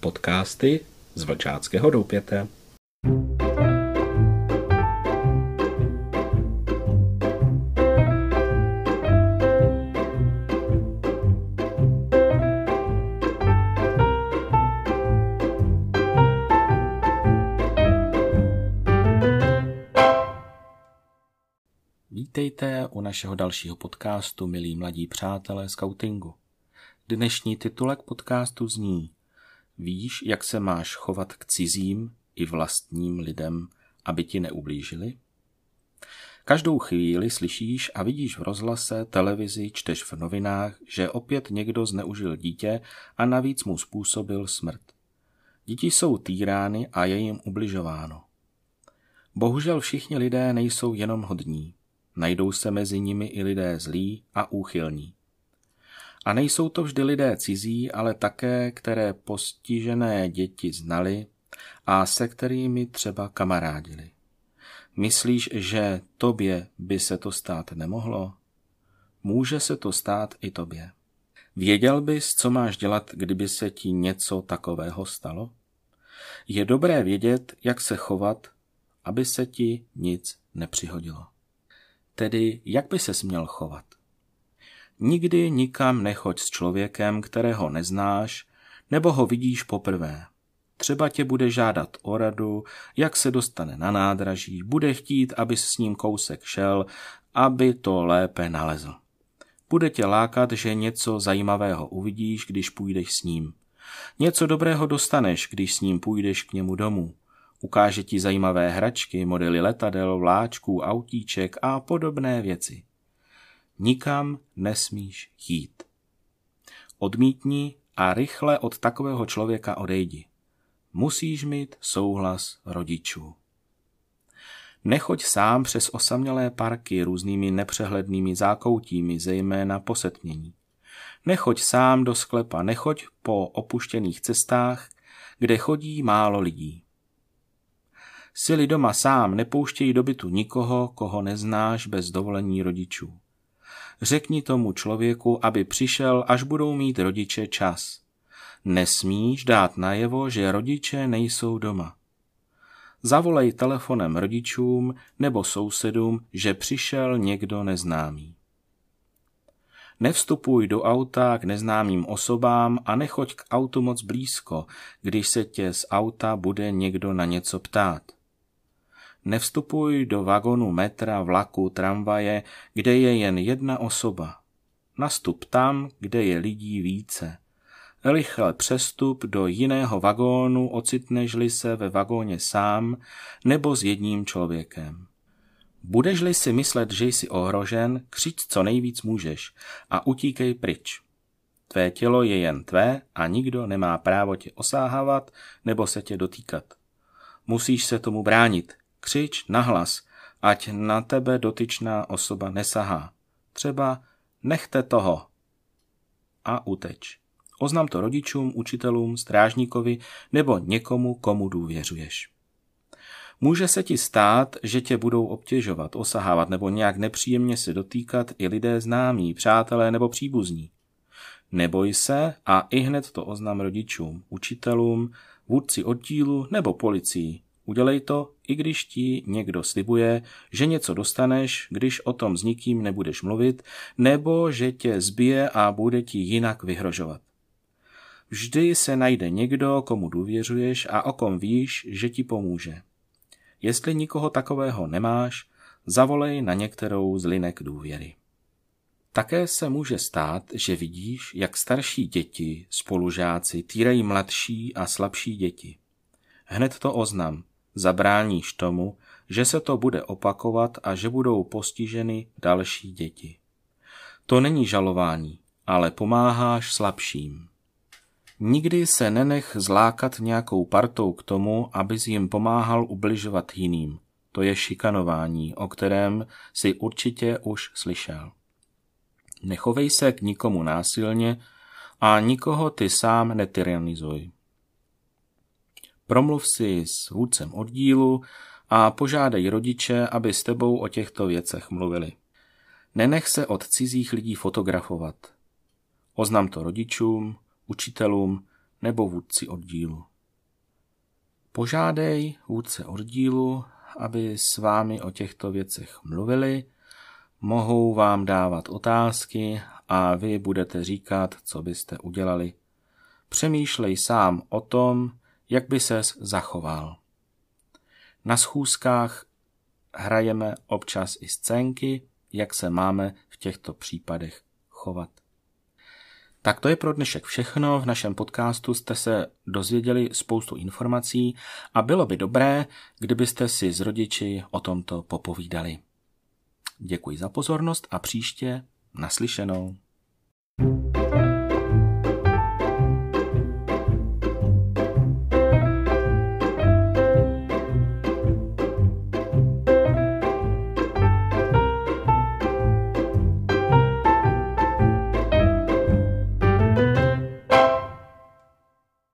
Podcasty z Vlčáckého doupěte. Vítejte u našeho dalšího podcastu, milí mladí přátelé skautingu. Dnešní titulek podcastu zní Víš, jak se máš chovat k cizím i vlastním lidem, aby ti neublížili? Každou chvíli slyšíš a vidíš v rozhlase, televizi, čteš v novinách, že opět někdo zneužil dítě a navíc mu způsobil smrt. Děti jsou týrány a je jim ubližováno. Bohužel všichni lidé nejsou jenom hodní. Najdou se mezi nimi i lidé zlí a úchylní. A nejsou to vždy lidé cizí, ale také, které postižené děti znali a se kterými třeba kamarádili. Myslíš, že tobě by se to stát nemohlo? Může se to stát i tobě. Věděl bys, co máš dělat, kdyby se ti něco takového stalo? Je dobré vědět, jak se chovat, aby se ti nic nepřihodilo. Tedy, jak by se směl chovat? Nikdy nikam nechoď s člověkem, kterého neznáš, nebo ho vidíš poprvé. Třeba tě bude žádat o radu, jak se dostane na nádraží, bude chtít, aby s ním kousek šel, aby to lépe nalezl. Bude tě lákat, že něco zajímavého uvidíš, když půjdeš s ním. Něco dobrého dostaneš, když s ním půjdeš k němu domů. Ukáže ti zajímavé hračky, modely letadel, vláčků, autíček a podobné věci. Nikam nesmíš jít. Odmítni a rychle od takového člověka odejdi. Musíš mít souhlas rodičů. Nechoď sám přes osamělé parky různými nepřehlednými zákoutími, zejména posetmění. Nechoď sám do sklepa, nechoď po opuštěných cestách, kde chodí málo lidí. Sily doma sám nepouštějí do bytu nikoho, koho neznáš bez dovolení rodičů. Řekni tomu člověku, aby přišel, až budou mít rodiče čas. Nesmíš dát najevo, že rodiče nejsou doma. Zavolej telefonem rodičům nebo sousedům, že přišel někdo neznámý. Nevstupuj do auta k neznámým osobám a nechoď k autu moc blízko, když se tě z auta bude někdo na něco ptát. Nevstupuj do vagonu metra, vlaku, tramvaje, kde je jen jedna osoba. Nastup tam, kde je lidí více. Rychle přestup do jiného vagónu, ocitnež-li se ve vagóně sám nebo s jedním člověkem. Budeš-li si myslet, že jsi ohrožen, křič co nejvíc můžeš a utíkej pryč. Tvé tělo je jen tvé a nikdo nemá právo tě osáhávat nebo se tě dotýkat. Musíš se tomu bránit, Křič nahlas, ať na tebe dotyčná osoba nesahá. Třeba nechte toho a uteč. Oznam to rodičům, učitelům, strážníkovi nebo někomu, komu důvěřuješ. Může se ti stát, že tě budou obtěžovat, osahávat nebo nějak nepříjemně se dotýkat i lidé známí, přátelé nebo příbuzní. Neboj se a i hned to oznam rodičům, učitelům, vůdci oddílu nebo policii. Udělej to, i když ti někdo slibuje, že něco dostaneš, když o tom s nikým nebudeš mluvit, nebo že tě zbije a bude ti jinak vyhrožovat. Vždy se najde někdo, komu důvěřuješ a o kom víš, že ti pomůže. Jestli nikoho takového nemáš, zavolej na některou z linek důvěry. Také se může stát, že vidíš, jak starší děti, spolužáci, týrají mladší a slabší děti. Hned to oznam, Zabráníš tomu, že se to bude opakovat a že budou postiženy další děti. To není žalování, ale pomáháš slabším. Nikdy se nenech zlákat nějakou partou k tomu, abys jim pomáhal ubližovat jiným. To je šikanování, o kterém si určitě už slyšel. Nechovej se k nikomu násilně a nikoho ty sám netyranizuj. Promluv si s vůdcem oddílu a požádej rodiče, aby s tebou o těchto věcech mluvili. Nenech se od cizích lidí fotografovat. Oznam to rodičům, učitelům nebo vůdci oddílu. Požádej vůdce oddílu, aby s vámi o těchto věcech mluvili, mohou vám dávat otázky a vy budete říkat, co byste udělali. Přemýšlej sám o tom, jak by ses zachoval. Na schůzkách hrajeme občas i scénky, jak se máme v těchto případech chovat. Tak to je pro dnešek všechno. V našem podcastu jste se dozvěděli spoustu informací a bylo by dobré, kdybyste si s rodiči o tomto popovídali. Děkuji za pozornost a příště naslyšenou. thank you